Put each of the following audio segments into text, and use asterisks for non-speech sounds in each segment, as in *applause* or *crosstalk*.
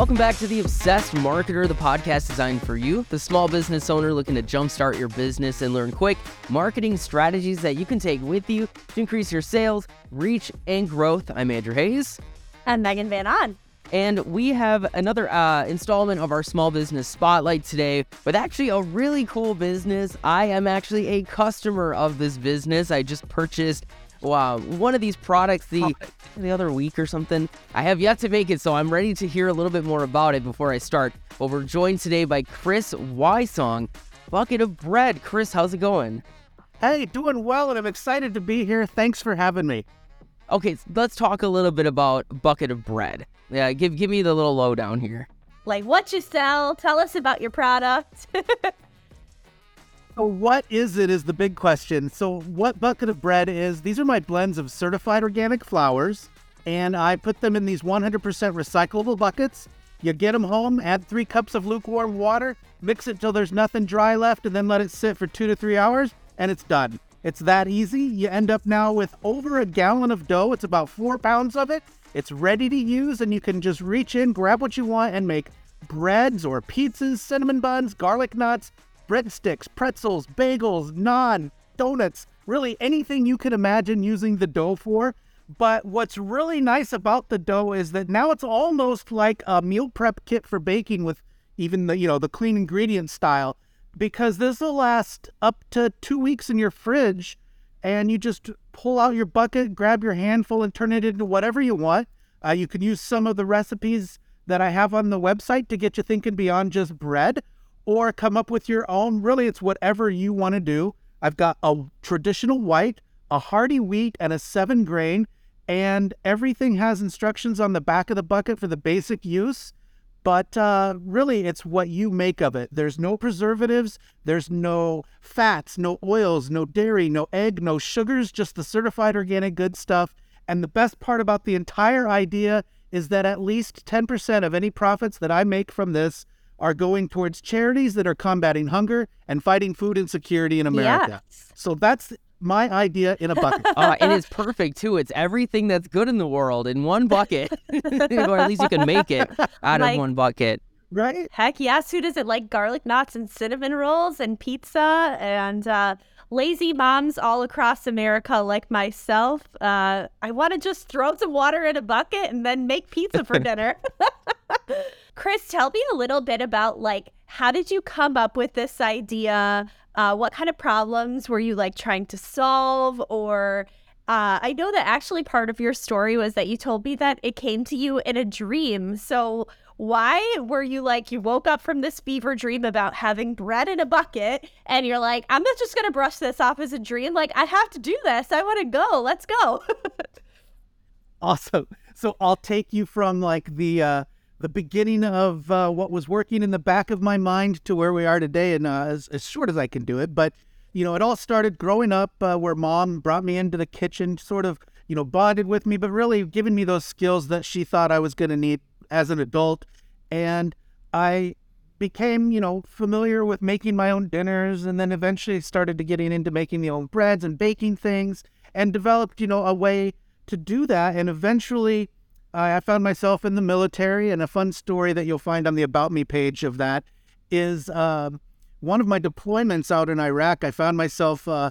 Welcome back to The Obsessed Marketer, the podcast designed for you, the small business owner looking to jumpstart your business and learn quick marketing strategies that you can take with you to increase your sales, reach, and growth. I'm Andrew Hayes. And Megan Van On. And we have another uh, installment of our small business spotlight today with actually a really cool business. I am actually a customer of this business. I just purchased wow, one of these products the the other week or something. I have yet to make it, so I'm ready to hear a little bit more about it before I start. But we're joined today by Chris Wysong, Bucket of Bread. Chris, how's it going? Hey, doing well, and I'm excited to be here. Thanks for having me. Okay, let's talk a little bit about Bucket of Bread. Yeah, give give me the little lowdown here. Like what you sell. Tell us about your product. *laughs* So what is it is the big question. So what bucket of bread is? These are my blends of certified organic flours, and I put them in these 100% recyclable buckets. You get them home, add three cups of lukewarm water, mix it till there's nothing dry left, and then let it sit for two to three hours, and it's done. It's that easy. You end up now with over a gallon of dough. It's about four pounds of it. It's ready to use, and you can just reach in, grab what you want, and make breads or pizzas, cinnamon buns, garlic knots, breadsticks, pretzels, bagels, naan, donuts, really anything you can imagine using the dough for. But what's really nice about the dough is that now it's almost like a meal prep kit for baking with even the, you know, the clean ingredient style because this will last up to 2 weeks in your fridge and you just pull out your bucket, grab your handful and turn it into whatever you want. Uh, you can use some of the recipes that I have on the website to get you thinking beyond just bread or come up with your own. Really, it's whatever you want to do. I've got a traditional white, a hearty wheat, and a seven grain, and everything has instructions on the back of the bucket for the basic use. But uh, really, it's what you make of it. There's no preservatives, there's no fats, no oils, no dairy, no egg, no sugars, just the certified organic good stuff. And the best part about the entire idea is that at least 10% of any profits that I make from this are going towards charities that are combating hunger and fighting food insecurity in America. Yes. So that's my idea in a bucket. *laughs* uh, and it's perfect too. It's everything that's good in the world in one bucket, *laughs* or at least you can make it out like, of one bucket. Right? Heck yes. Who doesn't like garlic knots and cinnamon rolls and pizza and uh, lazy moms all across America like myself? Uh, I want to just throw some water in a bucket and then make pizza for *laughs* dinner. *laughs* Chris, tell me a little bit about like how did you come up with this idea? Uh, what kind of problems were you like trying to solve? Or uh, I know that actually part of your story was that you told me that it came to you in a dream. So why were you like you woke up from this fever dream about having bread in a bucket and you're like i'm not just gonna brush this off as a dream. Like i have to do this. I want to go. Let's go. *laughs* Awesome. So i'll take you from like the uh the beginning of uh, what was working in the back of my mind to where we are today, and uh, as, as short as I can do it. But you know, it all started growing up uh, where mom brought me into the kitchen, sort of you know bonded with me, but really giving me those skills that she thought I was going to need as an adult, and I became you know familiar with making my own dinners, and then eventually started to getting into making the own breads and baking things, and developed you know a way to do that, and eventually I found myself in the military, and a fun story that you'll find on the About Me page of that is uh, one of my deployments out in Iraq. I found myself uh,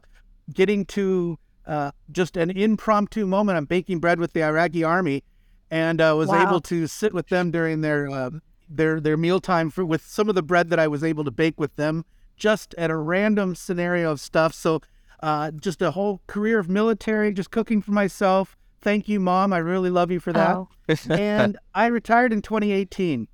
getting to uh, just an impromptu moment. I'm baking bread with the Iraqi army, and uh, was wow. able to sit with them during their uh, their their mealtime for with some of the bread that I was able to bake with them, just at a random scenario of stuff. So, uh, just a whole career of military, just cooking for myself Thank you, mom. I really love you for that. Oh. and *laughs* I retired in 2018.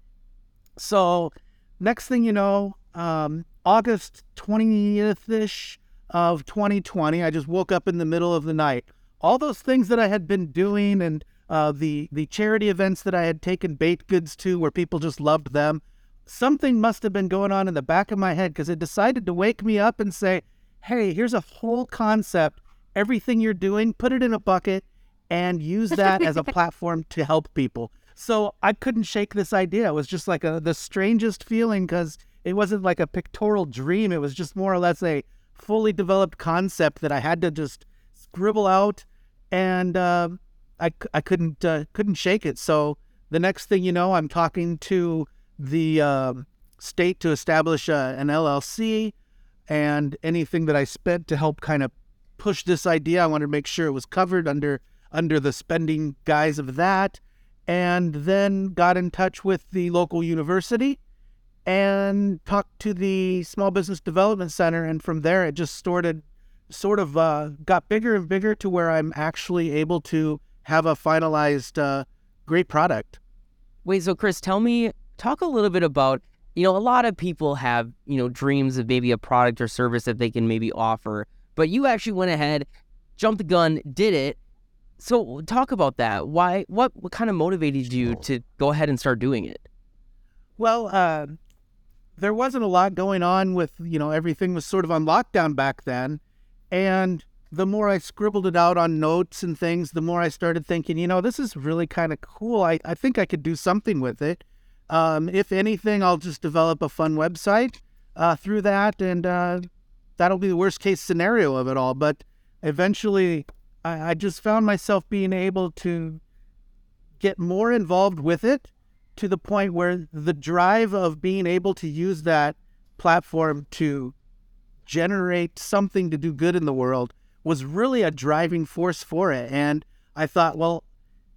So, next thing you know, um, August 20th ish of 2020, I just woke up in the middle of the night. All those things that I had been doing and uh, the the charity events that I had taken baked goods to, where people just loved them, something must have been going on in the back of my head because it decided to wake me up and say, "Hey, here's a whole concept. Everything you're doing, put it in a bucket and use *laughs* that as a platform to help people. So I couldn't shake this idea. It was just like a the strangest feeling because it wasn't like a pictorial dream. It was just more or less a fully developed concept that I had to just scribble out, and uh, I I couldn't uh, couldn't shake it. So the next thing you know, I'm talking to the uh, state to establish a, an LLC, and anything that I spent to help kind of push this idea, I wanted to make sure it was covered under under the spending guise of that, and then got in touch with the local university and talked to the Small Business Development Center, and from there it just sorted, sort of uh, got bigger and bigger to where I'm actually able to have a finalized uh, great product. Wait, so Chris, tell me, talk a little bit about, you know, a lot of people have, you know, dreams of maybe a product or service that they can maybe offer, but you actually went ahead, jumped the gun, did it. So talk about that. Why? What? What kind of motivated you to go ahead and start doing it? Well, uh, there wasn't a lot going on with, you know, everything was sort of on lockdown back then. And the more I scribbled it out on notes and things, the more I started thinking, you know, this is really kind of cool. I, I think I could do something with it. Um, if anything, I'll just develop a fun website uh, through that, and uh, that'll be the worst case scenario of it all. But eventually, I, I just found myself being able to get more involved with it to the point where the drive of being able to use that platform to generate something to do good in the world was really a driving force for it. And I thought, well,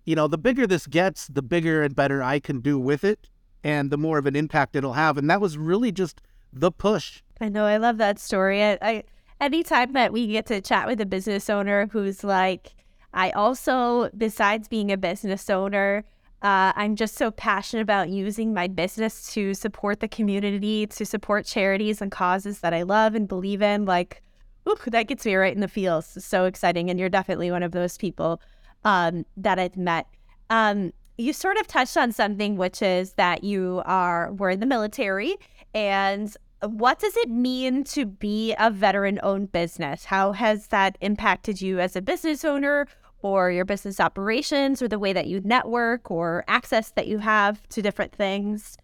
you know, the bigger this gets, the bigger and better I can do with it and the more of an impact it'll have. And that was really just the push. I know. I love that story. I, I anytime that we get to chat with a business owner who's like, I also, besides being a business owner, uh, I'm just so passionate about using my business to support the community, to support charities and causes that I love and believe in. Like, ooh, that gets me right in the feels. So exciting. And you're definitely one of those people um, that I've met. Um, you sort of touched on something, which is that you are were in the military. And what does it mean to be a veteran owned business? How has that impacted you as a business owner or your business operations or the way that you network or access that you have to different things.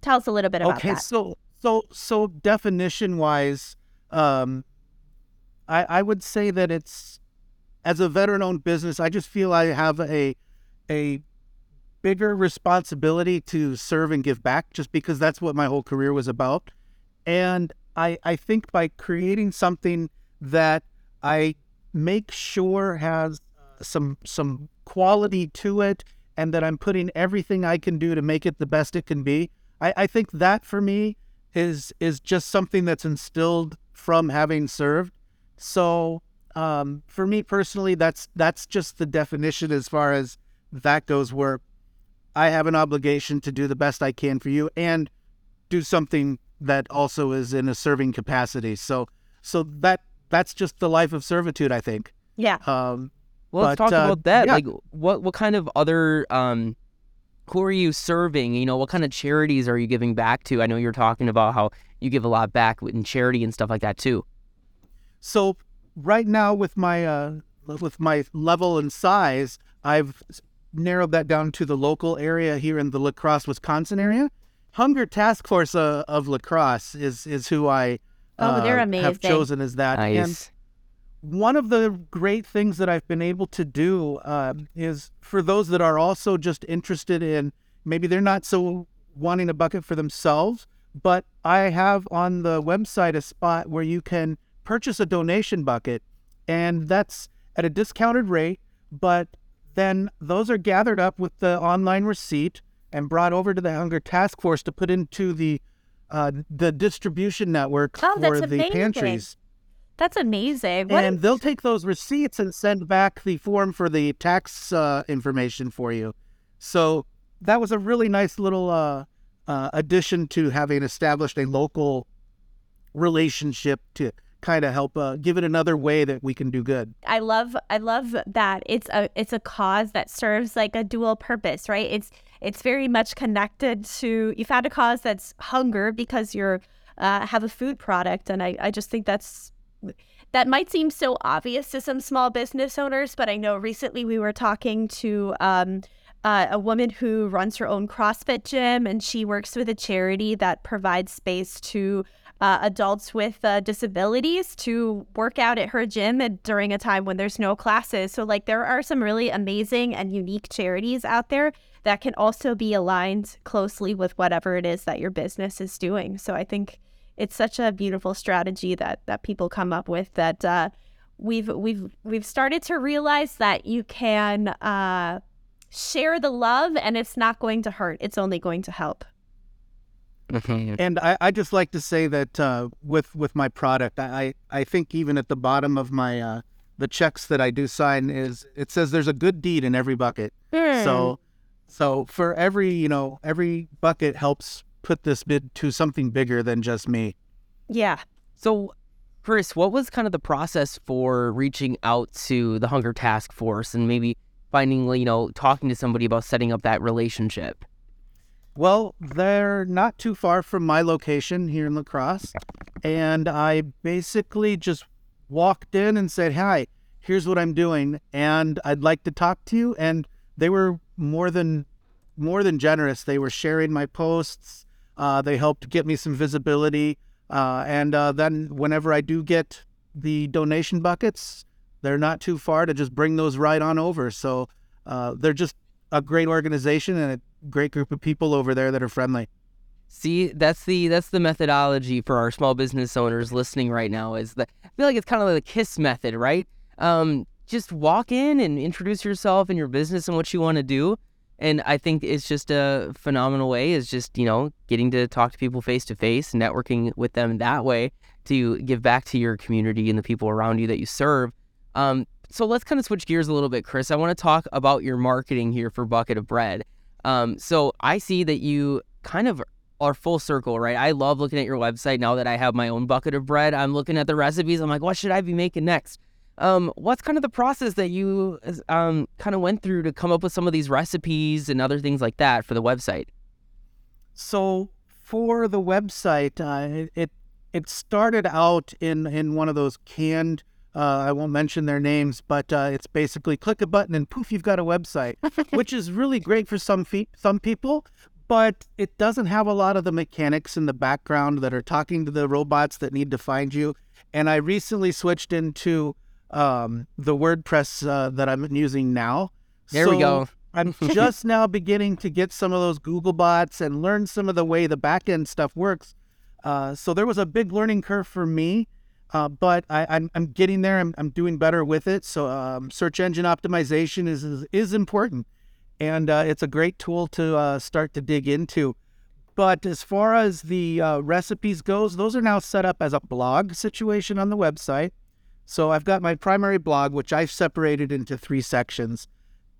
Tell us a little bit about okay, that. Okay, so so so definition wise, um, I I would say that it's as a veteran owned business, I just feel I have a a bigger responsibility to serve and give back just because that's what my whole career was about. And I I think by creating something that I make sure has some some quality to it and that I'm putting everything I can do to make it the best it can be. I, I think that for me is is just something that's instilled from having served. So um, for me personally, that's that's just the definition as far as that goes. Where I have an obligation to do the best I can for you and do something that also is in a serving capacity. So so that that's just the life of servitude, I think. Yeah. Um, well, let's but, talk uh, about that. yeah. Like, what what kind of other um, who are you serving? You know, what kind of charities are you giving back to? I know you're talking about how you give a lot back in charity and stuff like that too. So right now, with my uh, with my level and size, I've narrowed that down to the local area here in the La Crosse, Wisconsin area. Hunger Task Force uh, of La Crosse is is who I Oh, they're uh, amazing. have chosen as that. And Nice. one of the great things that I've been able to do uh, is for those that are also just interested in maybe they're not so wanting a bucket for themselves, but I have on the website a spot where you can purchase a donation bucket, and that's at a discounted rate. But then those are gathered up with the online receipt and brought over to the Hunger Task Force to put into the uh, the distribution network Oh, for the amazing. pantries That's amazing. What and they'll take those receipts and send back the form for the tax uh, information for you. So that was a really nice little uh, uh, addition to having established a local relationship to kind of help uh, give it another way that we can do good. I love I love that it's a it's a cause that serves like a dual purpose, right? It's it's very much connected to you found a cause that's hunger because you're uh, have a food product, and I I just think that's that might seem so obvious to some small business owners, but I know recently we were talking to um, uh, a woman who runs her own CrossFit gym, and she works with a charity that provides space to uh, adults with uh, disabilities to work out at her gym during a time when there's no classes. So, like, there are some really amazing and unique charities out there that can also be aligned closely with whatever it is that your business is doing. So I think it's such a beautiful strategy that that people come up with that uh, we've we've we've started to realize that you can uh, share the love and it's not going to hurt. It's only going to help. Mm-hmm. And I, I just like to say that uh, with with my product, I I think even at the bottom of my uh, the checks that I do sign is it says there's a good deed in every bucket. So so for every you know every bucket helps put this bid to something bigger than just me. yeah. So, Chris, what was kind of the process for reaching out to the Hunger Task Force and maybe finding, you know, talking to somebody about setting up that relationship? Well, they're not too far from my location here in La Crosse. And I basically just walked in and said, Hi, here's what I'm doing. And I'd like to talk to you. And they were more than more than generous. They were sharing my posts. Uh, they helped get me some visibility. Uh, and uh, then whenever I do get the donation buckets, they're not too far to just bring those right on over. So uh, they're just a great organization and a great group of people over there that are friendly. See, that's the that's the methodology for our small business owners listening right now. Is that I feel like it's kind of like the KISS method, right? Um, just walk in and introduce yourself and your business and what you want to do. And I think it's just a phenomenal way. Is just you know getting to talk to people face to face, networking with them that way to give back to your community and the people around you that you serve. Um, so let's kind of switch gears a little bit, Chris. I want to talk about your marketing here for Bucket of Bread. Um, so I see that you kind of are full circle, right? I love looking at your website now that I have my own bucket of bread. I'm looking at the recipes. I'm like, what should I be making next? Um, what's kind of the process that you um, kind of went through to come up with some of these recipes and other things like that for the website? So for the website, uh, it it started out in in one of those canned. Uh, I won't mention their names, but uh, it's basically click a button and poof, you've got a website, *laughs* which is really great for some fe- some people. But it doesn't have a lot of the mechanics in the background that are talking to the robots that need to find you. And I recently switched into um, the WordPress uh, that I'm using now. There we go. I'm *laughs* just now beginning to get some of those Google bots and learn some of the way the backend stuff works. Uh, so there was a big learning curve for me, uh, but I, I'm, I'm getting there. I'm, I'm doing better with it. So um, search engine optimization is is, is important, and uh, it's a great tool to uh, start to dig into. But as far as the uh, recipes goes, those are now set up as a blog situation on the website. So I've got my primary blog, which I've separated into three sections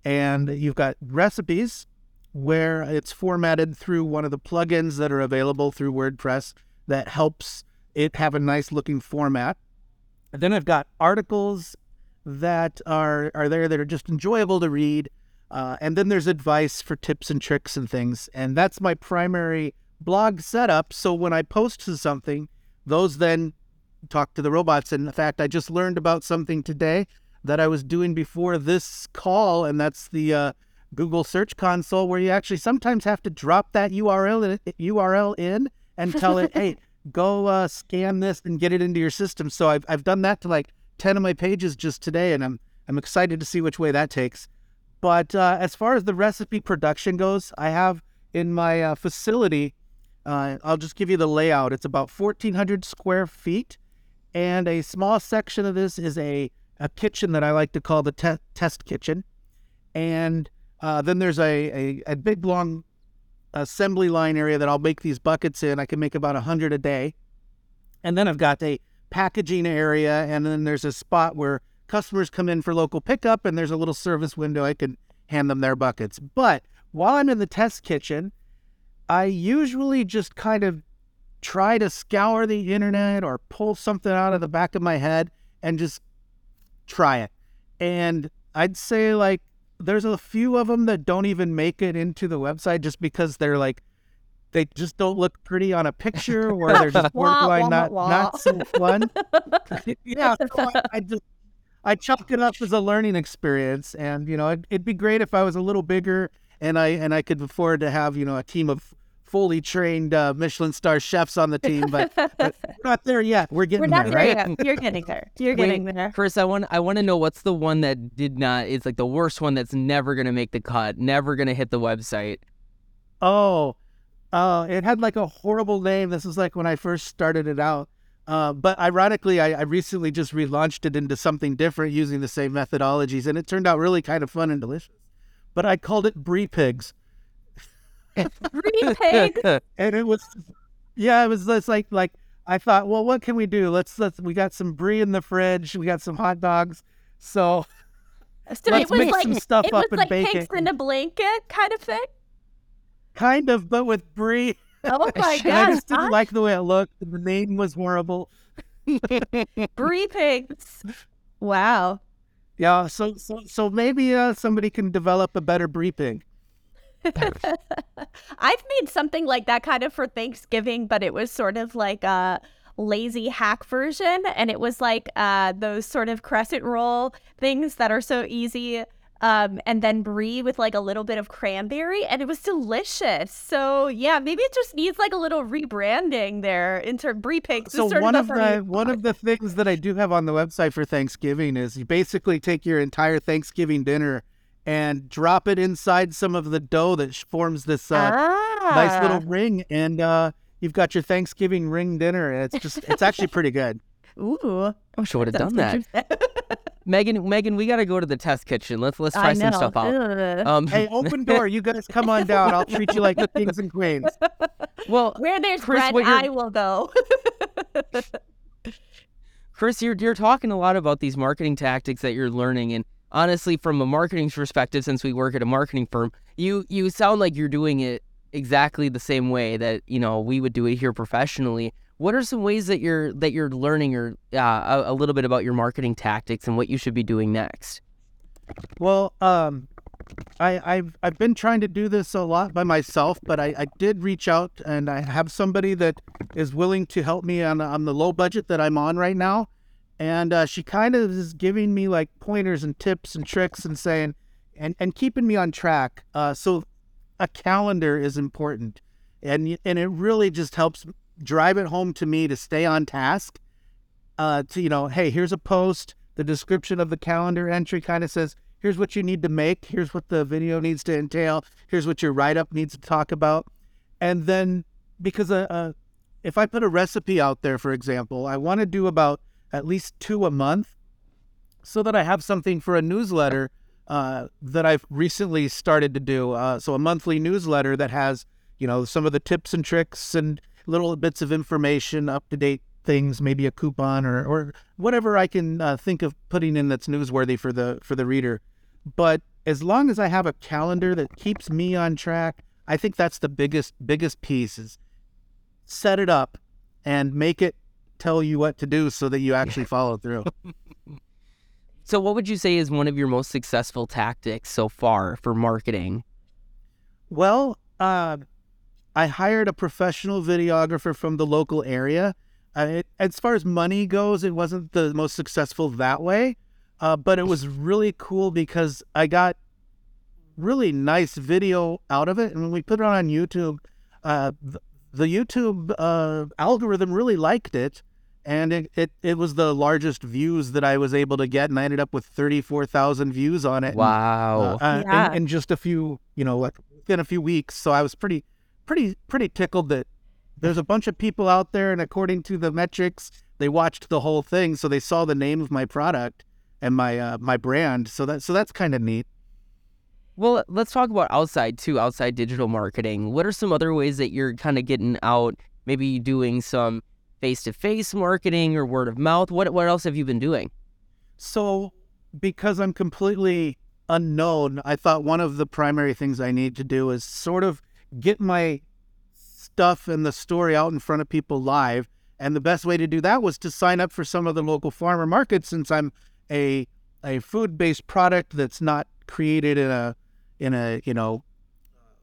and you've got recipes where it's formatted through one of the plugins that are available through WordPress that helps it have a nice looking format. And then I've got articles that are are there that are just enjoyable to read. Uh, and then there's advice for tips and tricks and things. And that's my primary blog setup. So when I post to something, those then talk to the robots. And in fact, I just learned about something today that I was doing before this call, and that's the uh, Google Search Console, where you actually sometimes have to drop that URL in, URL in and tell it, *laughs* "Hey, go uh, scan this and get it into your system." So I've I've done that to like ten of my pages just today, and I'm I'm excited to see which way that takes. But uh, as far as the recipe production goes, I have in my uh, facility. Uh, I'll just give you the layout. It's about 1,400 square feet, and a small section of this is a a kitchen that I like to call the te- test kitchen, and uh, then there's a, a a big long assembly line area that I'll make these buckets in. I can make about a hundred a day, and then I've got a packaging area, and then there's a spot where customers come in for local pickup, and there's a little service window I can hand them their buckets. But while I'm in the test kitchen, I usually just kind of try to scour the internet or pull something out of the back of my head and just try it. And I'd say like there's a few of them that don't even make it into the website just because they're like they just don't look pretty on a picture or they're just *laughs* Wah, wah, not wah. not so fun. *laughs* *laughs* yeah, so I, I just I chalk it up as a learning experience, and you know it, it'd be great if I was a little bigger and I and I could afford to have you know a team of fully trained uh, Michelin star chefs on the team, but, *laughs* but we're not there yet. We're getting We're not there, there right? yet. You're getting there. You're Wait, getting there. Chris, I want I want to know what's the one that did not. It's like the worst one that's never gonna make the cut, never gonna hit the website. Oh, uh, it had like a horrible name. This was like when I first started it out. Uh, but ironically, I, I recently just relaunched it into something different using the same methodologies, and it turned out really kind of fun and delicious. But I called it Brie Pigs, *laughs* Brie pig. and it was, yeah, it was just like like I thought, well, what can we do? Let's let's we got some brie in the fridge, we got some hot dogs, so So Let's it was mix like some stuff up and like bake pigs it. in a blanket kind of thing. kind of, but with brie. Oh *laughs* my And I just didn't like the way it looked, the name was horrible. *laughs* brie pigs. Wow. Yeah, so so so maybe uh, somebody can develop a better brie pig. *laughs* I've made something like that kind of for Thanksgiving, but it was sort of like a lazy hack version. And it was like uh, those sort of crescent roll things that are so easy. Um, and then brie with like a little bit of cranberry, and it was delicious. So yeah, maybe it just needs like a little rebranding there into brie pigs. So one of the one of the things that I do have on the website for Thanksgiving is you basically take your entire Thanksgiving dinner and drop it inside some of the dough that forms this uh, nice little Ah. ring, and uh, you've got your Thanksgiving ring dinner. And it's just it's actually pretty good. *laughs* Ooh, I wish I would have done that. *laughs* Megan, Megan, we got to go to the test kitchen. Let's let's try some stuff out. Um, Hey, open *laughs* door! You guys come on down. I'll treat you like the kings and queens. well, Where there's Chris, bread, I will go. Chris, you're you're talking a lot about these marketing tactics that you're learning, and honestly, from a marketing perspective, since we work at a marketing firm, you you sound like you're doing it exactly the same way that you know we would do it here professionally. What are some ways that you're that you're learning, or uh, a, a little bit about your marketing tactics and what you should be doing next? Well, um, I, I've I've been trying to do this a lot by myself, but I, I did reach out and I have somebody that is willing to help me on on the low budget that I'm on right now, and uh, she kind of is giving me like pointers and tips and tricks and saying, and and keeping me on track. Uh, so a calendar is important, and and it really just helps drive it home to me to stay on task. Uh, to you know, hey, here's a post. The description of the calendar entry kind of says, here's what you need to make. Here's what the video needs to entail. Here's what your write up needs to talk about. And then, because uh, uh, if I put a recipe out there, for example, I want to do about at least two a month so that I have something for a newsletter uh, that I've recently started to do. Uh, so, a monthly newsletter that has, you know, some of the tips and tricks and little bits of information, up to date things, maybe a coupon or, or whatever I can uh, think of putting in that's newsworthy for the for the reader. But as long as I have a calendar that keeps me on track, I think that's the biggest biggest piece is set it up and make it tell you what to do so that you actually follow through. *laughs* So, what would you say is one of your most successful tactics so far for marketing? Well, uh, I hired a professional videographer from the local area. Uh, it, as far as money goes, it wasn't the most successful that way, uh, but it was really cool because I got really nice video out of it. And when we put it on YouTube, uh, th- the YouTube uh, algorithm really liked it. And it, it, it was the largest views that I was able to get. And I ended up with 34,000 views on it. Wow. uh, uh, Yeah. in, in just a few, you know, like within a few weeks. So I was pretty, pretty, pretty tickled that there's a bunch of people out there, and according to the metrics, they watched the whole thing, so they saw the name of my product and my uh, my brand. So that so that's kind of neat. Well, let's talk about outside too, outside digital marketing. What are some other ways that you're kind of getting out, maybe doing some face-to-face marketing or word of mouth? What what else have you been doing? So because I'm completely unknown, I thought one of the primary things I need to do is sort of get my stuff and the story out in front of people live. And the best way to do that was to sign up for some of the local farmer markets since I'm a a food-based product that's not created in a in a, you know,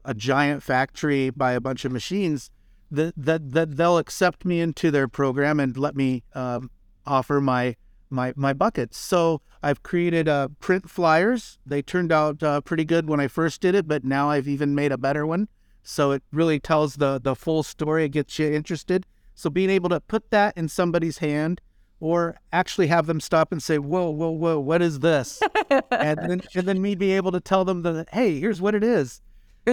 a giant factory by a bunch of machines that that, that they'll accept me into their program and let me um, offer my my my buckets. So I've created uh, print flyers. They turned out uh, pretty good when I first did it, but now I've even made a better one So it really tells the the full story. It gets you interested. So being able to put that in somebody's hand or actually have them stop and say, "Whoa, whoa, whoa, what is this?" *laughs* and then and then me be able to tell them that, "Hey, here's what it is."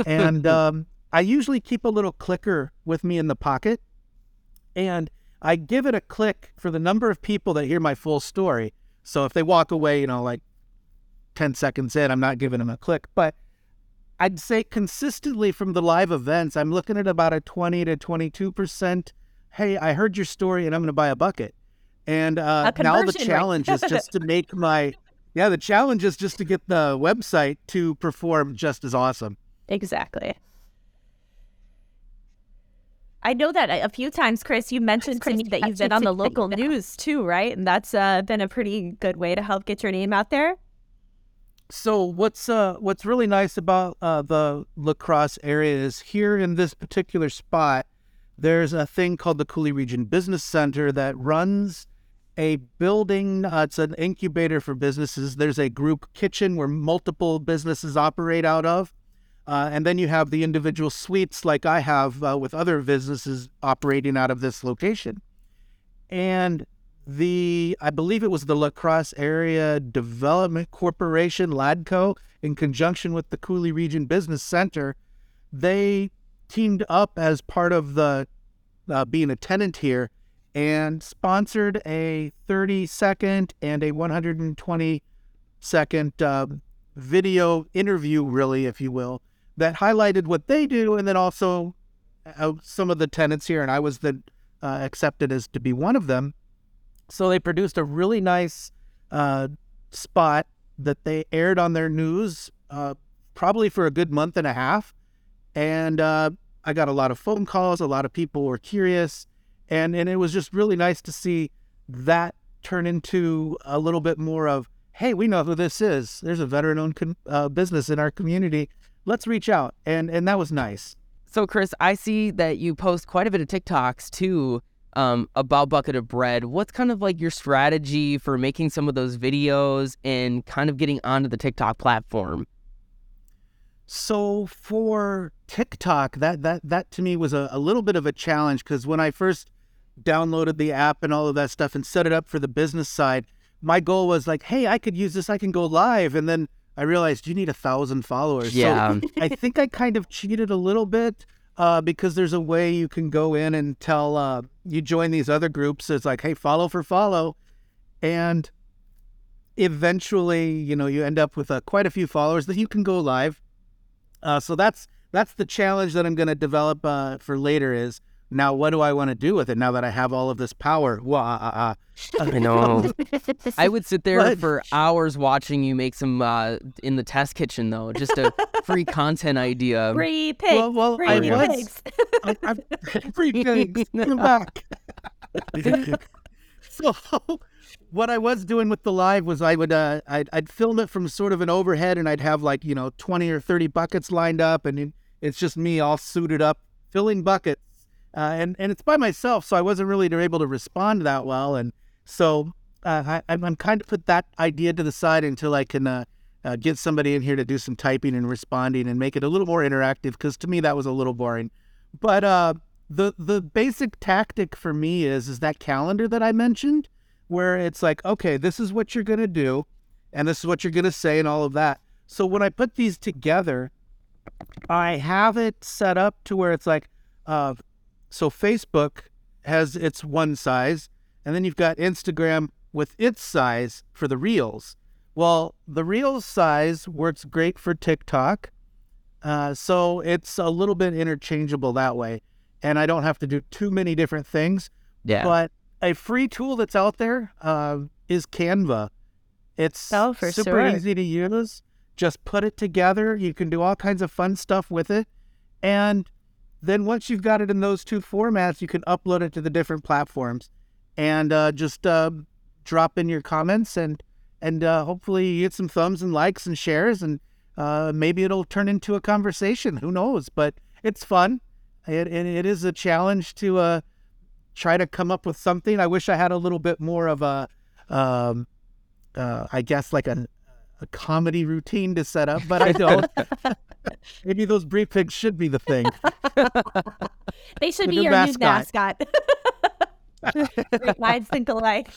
And um, *laughs* I usually keep a little clicker with me in the pocket, and I give it a click for the number of people that hear my full story. So if they walk away, you know, like ten seconds in, I'm not giving them a click, but I'd say consistently from the live events, I'm looking at about a 20 to 22 percent. Hey, I heard your story, and I'm going to buy a bucket. And uh, A now the challenge is just to *laughs* make my yeah, the challenge is just to get the website to perform just as awesome. Exactly. I know that a a few times, Chris, you mentioned to me that you've been on the local news too, right? And that's uh, been a pretty good way to help get your name out there. So what's uh what's really nice about uh, the La Crosse area is here in this particular spot, there's a thing called the Coulee Region Business Center that runs a building. Uh, it's an incubator for businesses. There's a group kitchen where multiple businesses operate out of, uh, and then you have the individual suites like I have uh, with other businesses operating out of this location. And the I believe it was the La Crosse Area Development Corporation, LADCO, in conjunction with the Coulee Region Business Center, they teamed up as part of the uh, being a tenant here and sponsored a 30 second and a 120 second uh, video interview, really, if you will, that highlighted what they do, and then also uh, some of the tenants here, and I was then uh, accepted as to be one of them. So they produced a really nice uh, spot that they aired on their news, uh, probably for a good month and a half, and uh, I got a lot of phone calls. A lot of people were curious, and and it was just really nice to see that turn into a little bit more of, hey, we know who this is. There's a veteran-owned uh, business in our community. Let's reach out, and and that was nice. So, Chris, I see that you post quite a bit of TikToks too um, about Bucket of Bread. What's kind of like your strategy for making some of those videos and kind of getting onto the TikTok platform? So for TikTok, that that that to me was a, a little bit of a challenge because when I first downloaded the app and all of that stuff and set it up for the business side, my goal was like, hey, I could use this, I can go live, and then I realized you need a thousand followers. Yeah. So I think I kind of cheated a little bit uh, because there's a way you can go in and tell uh, you join these other groups. It's like, hey, follow for follow, and eventually, you know, you end up with uh, quite a few followers that you can go live. Uh, so that's that's the challenge that I'm going to develop uh, for later. Is now what do I want to do with it now that I have all of this power? Well, uh, uh, uh, *laughs* I know. I would sit there But- for hours watching you make some uh, in the test kitchen, though. Just a *laughs* free content idea. Free pigs. well, well, free I was pigs. I, I'm *laughs* free pigs. Come back. so what I was doing with the live was I would uh, I'd, I'd film it from sort of an overhead and I'd have like you know 20 or 30 buckets lined up and it's just me all suited up filling buckets uh, and and it's by myself so I wasn't really able to respond that well and so uh, I, I'm I'm kind of put that idea to the side until I can uh, uh, get somebody in here to do some typing and responding and make it a little more interactive because to me that was a little boring but uh, the the basic tactic for me is is that calendar that I mentioned, where it's like, okay, this is what you're gonna do, and this is what you're gonna say, and all of that. So when I put these together, I have it set up to where it's like, uh, so Facebook has its one size, and then you've got Instagram with its size for the reels. Well, the reels size works great for TikTok. Uh, so it's a little bit interchangeable that way. And I don't have to do too many different things. Yeah. But a free tool that's out there uh, is Canva. It's Oh, for super sure. easy to use. Just put it together. You can do all kinds of fun stuff with it. And then once you've got it in those two formats, you can upload it to the different platforms and uh, just uh, drop in your comments and and uh, hopefully you get some thumbs and likes and shares and uh, maybe it'll turn into a conversation. Who knows? But it's fun. It, it, it is a challenge to uh, try to come up with something. I wish I had a little bit more of a, um, uh, I guess, like a, a comedy routine to set up, but I *laughs* don't. *laughs* *laughs* Maybe those brief pigs should be the thing. *laughs* they should The be new your mascot. new mascot. Great *laughs* minds think alike.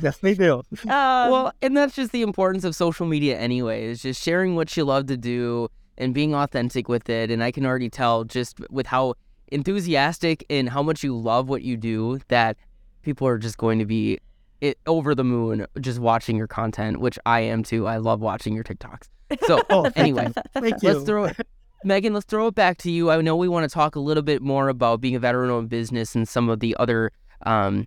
yes, they do. Um, well, and that's just the importance of social media anyway, is just sharing what you love to do and being authentic with it. And I can already tell just with how enthusiastic and how much you love what you do that people are just going to be it, over the moon just watching your content, which I am too. I love watching your TikToks. So *laughs* Oh, anyway, Thank you. let's throw it. Megan, let's throw it back to you. I know we want to talk a little bit more about being a veteran-owned business and some of the other, um,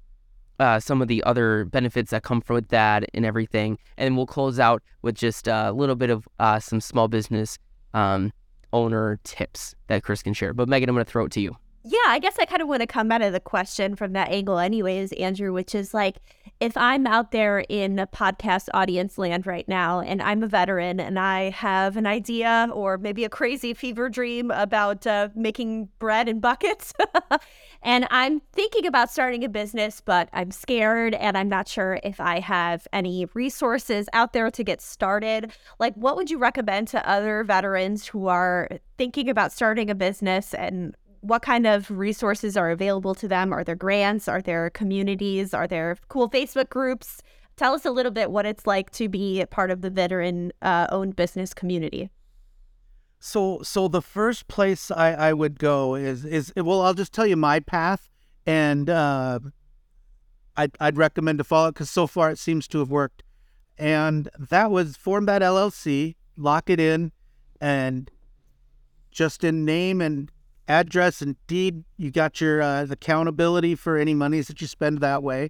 uh, some of the other benefits that come from that and everything. And we'll close out with just a little bit of uh, some small business um, owner tips that Chris can share. But Megan, I'm going to throw it to you. Yeah, I guess I kind of want to come out of the question from that angle, anyways, Andrew, which is like if I'm out there in podcast audience land right now and I'm a veteran and I have an idea or maybe a crazy fever dream about uh, making bread in buckets, *laughs* and I'm thinking about starting a business, but I'm scared and I'm not sure if I have any resources out there to get started, like what would you recommend to other veterans who are thinking about starting a business and what kind of resources are available to them? Are there grants? Are there communities? Are there cool Facebook groups? Tell us a little bit what it's like to be a part of the veteran uh, owned business community. So, so the first place I, I would go is is well, I'll just tell you my path, and uh, I'd I'd recommend to follow it because so far it seems to have worked, and that was form that LLC, lock it in, and just in name and address and deed, you got your uh, accountability for any monies that you spend that way.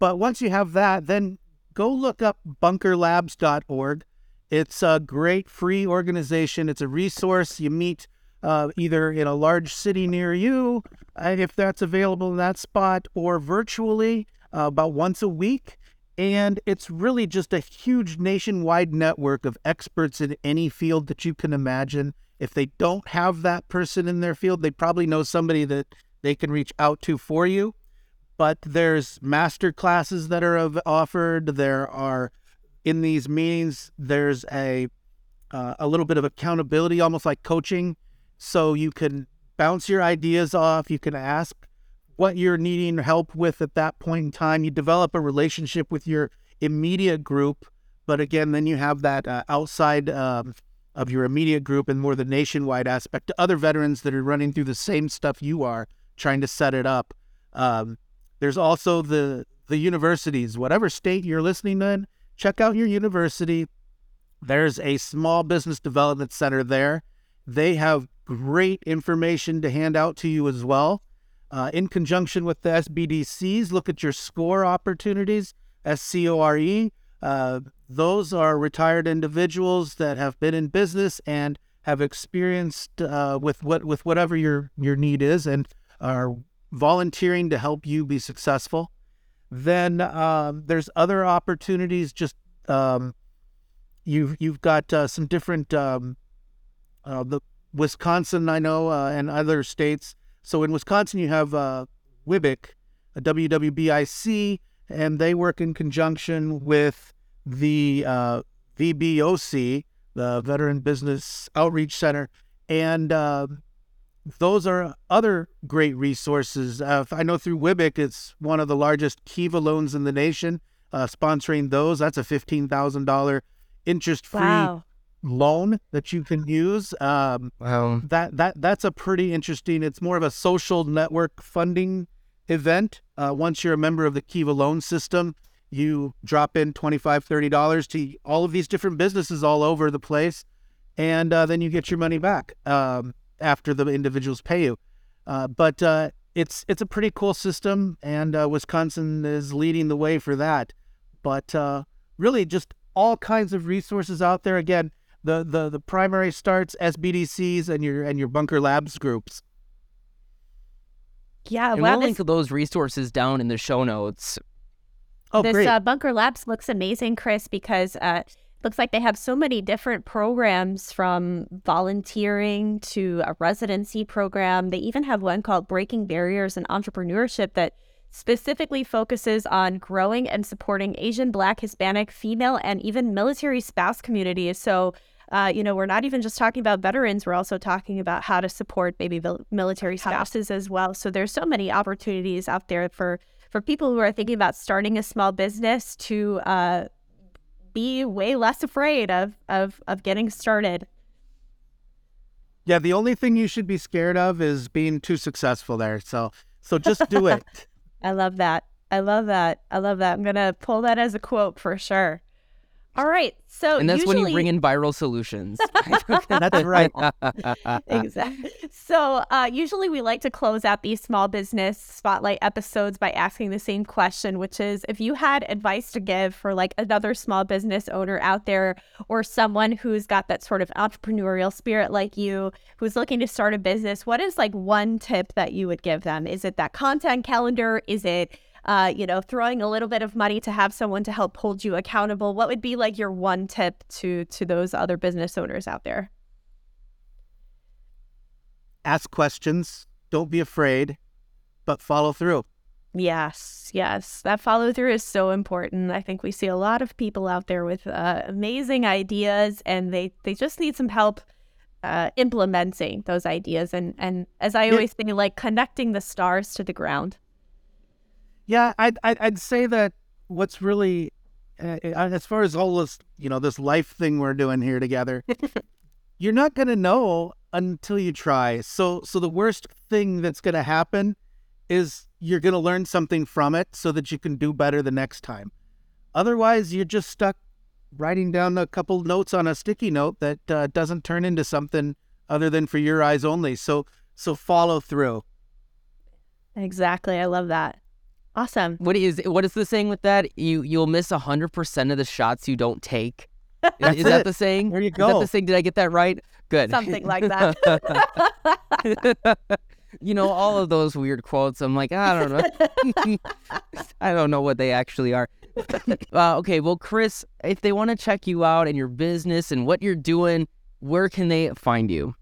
But once you have that, then go look up bunkerlabs.org. It's a great free organization. It's a resource. You meet uh, either in a large city near you, uh, if that's available in that spot, or virtually uh, about once a week. And it's really just a huge nationwide network of experts in any field that you can imagine. If they don't have that person in their field, they probably know somebody that they can reach out to for you. But there's master classes that are of- offered. There are in these meetings. There's a uh, a little bit of accountability, almost like coaching, so you can bounce your ideas off. You can ask what you're needing help with at that point in time. You develop a relationship with your immediate group, but again, then you have that uh, outside um, of your immediate group and more the nationwide aspect to other veterans that are running through the same stuff you are, trying to set it up. Um, there's also the the universities, whatever state you're listening in, check out your university. There's a small business development center there. They have great information to hand out to you as well. Uh, in conjunction with the SBDCs, look at your SCORE opportunities, S C O R E. Uh, those are retired individuals that have been in business and have experienced uh, with what with whatever your your need is and are volunteering to help you be successful. Then um, there's other opportunities. Just um, you've you've got uh, some different um, uh, the Wisconsin I know uh, and other states. So in Wisconsin you have uh, WIBIC, a WWBIC, and they work in conjunction with the uh, VBOC, the Veteran Business Outreach Center, and uh, those are other great resources. Uh, I know through WIBIC, it's one of the largest Kiva loans in the nation. Uh, sponsoring those, that's a fifteen thousand dollar interest-free Wow. loan that you can use. Um, Wow. that that that's a pretty interesting. It's more of a social network funding event. Uh, once you're a member of the Kiva loan system, you drop in $25, $30 to all of these different businesses all over the place, and uh, then you get your money back um, after the individuals pay you. Uh, but uh, it's it's a pretty cool system, and uh, Wisconsin is leading the way for that. But uh, really, just all kinds of resources out there. Again, the the the primary starts SBDCs and your and your Bunker Labs groups. Yeah, And wow. we'll This, link those resources down in the show notes. Oh, this great! uh, Bunker Labs looks amazing, Chris, because uh, looks like they have so many different programs from volunteering to a residency program. They even have one called Breaking Barriers and Entrepreneurship that specifically focuses on growing and supporting Asian, Black, Hispanic, female, and even military spouse communities. So Uh, you know, we're not even just talking about veterans, we're also talking about how to support maybe mil- military spouses as well. So there's so many opportunities out there for for people who are thinking about starting a small business to uh, be way less afraid of of of getting started. Yeah, the only thing you should be scared of is being too successful there. So so just do *laughs* it. I love that. I love that. I love that. I'm gonna pull that as a quote for sure. All right. So and that's usually, when you bring in viral solutions. *laughs* That's right. *laughs* exactly. So uh, usually we like to close out these small business spotlight episodes by asking the same question, which is if you had advice to give for like another small business owner out there or someone who's got that sort of entrepreneurial spirit like you, who's looking to start a business, what is like one tip that you would give them? Is it that content calendar? Is it uh, you know, throwing a little bit of money to have someone to help hold you accountable. What would be like your one tip to to those other business owners out there? Ask questions. Don't be afraid, but follow through. Yes, yes. That follow through is so important. I think we see a lot of people out there with uh, amazing ideas and they, they just need some help uh, implementing those ideas. And, and as I always say, like connecting the stars to the ground. Yeah, I'd, I'd, I'd say that what's really, uh, as far as all this, you know, this life thing we're doing here together, *laughs* you're not going to know until you try. So, so the worst thing that's going to happen is you're going to learn something from it so that you can do better the next time. Otherwise, you're just stuck writing down a couple notes on a sticky note that uh, doesn't turn into something other than for your eyes only. So, so follow through. Exactly. I love that. Awesome. What is what is the saying with that? You you'll miss hundred percent of the shots you don't take. *laughs* Is, That's is that the saying? There you Is that go. the saying? Did I get that right? Good. Something like that. *laughs* you know, all of those weird quotes. I'm like, I don't know. *laughs* I don't know what they actually are. uh, okay, well, Chris, if they want to check you out and your business and what you're doing, where can they find you?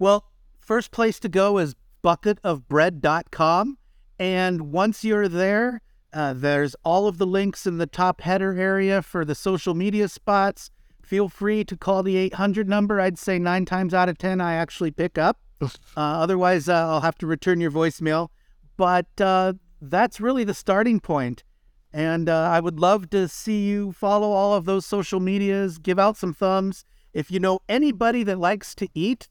Well, first place to go is bucketofbread.com. And once you're there, uh, there's all of the links in the top header area for the social media spots. Feel free to call the 800 number. I'd say nine times out of 10, I actually pick up. Uh, otherwise, uh, I'll have to return your voicemail. But uh, that's really the starting point. And uh, I would love to see you follow all of those social medias, give out some thumbs. If you know anybody that likes to eat,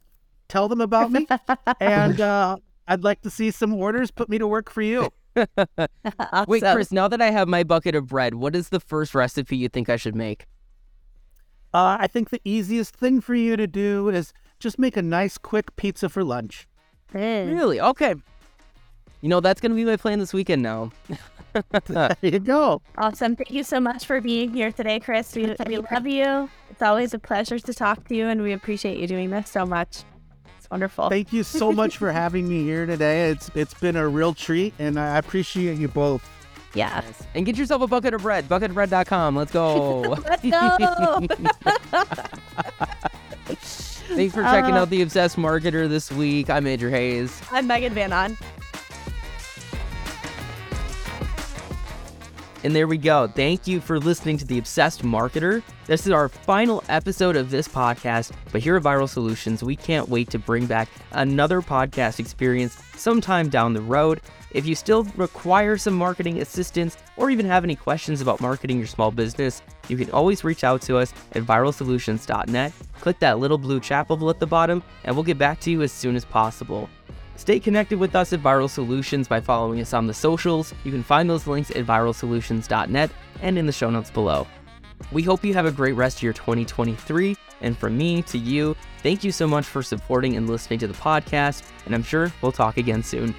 tell them about me. *laughs* and uh, I'd like to see some orders. Put me to work for you. *laughs* awesome. Wait, Chris, now that I have my bucket of bread, what is the first recipe you think I should make? Uh, I think the easiest thing for you to do is just make a nice, quick pizza for lunch. Mm. Really? Okay. You know, that's going to be my plan this weekend now. *laughs* *laughs* There you go. Awesome. Thank you so much for being here today, Chris. We, we love you. It's always a pleasure to talk to you, and we appreciate you doing this so much. It's wonderful. Thank you so much for having me here today. It's it's been a real treat, and I appreciate you both. yeah. And get yourself a bucket of bread, bucketofbread.com. Let's go. *laughs* Let's go. *laughs* Thanks for checking Uh, out The Obsessed Marketer this week. I'm Andrew Hayes. I'm Megan Van On. And there we go. Thank you for listening to The Obsessed Marketer. This is our final episode of this podcast, but here at Viral Solutions, we can't wait to bring back another podcast experience sometime down the road. If you still require some marketing assistance or even have any questions about marketing your small business, you can always reach out to us at viralsolutions.net. Click that little blue chat bubble at the bottom, and we'll get back to you as soon as possible. Stay connected with us at Viral Solutions by following us on the socials. You can find those links at viralsolutions.net and in the show notes below. We hope you have a great rest of your 2023. And from me to you, thank you so much for supporting and listening to the podcast. And I'm sure we'll talk again soon.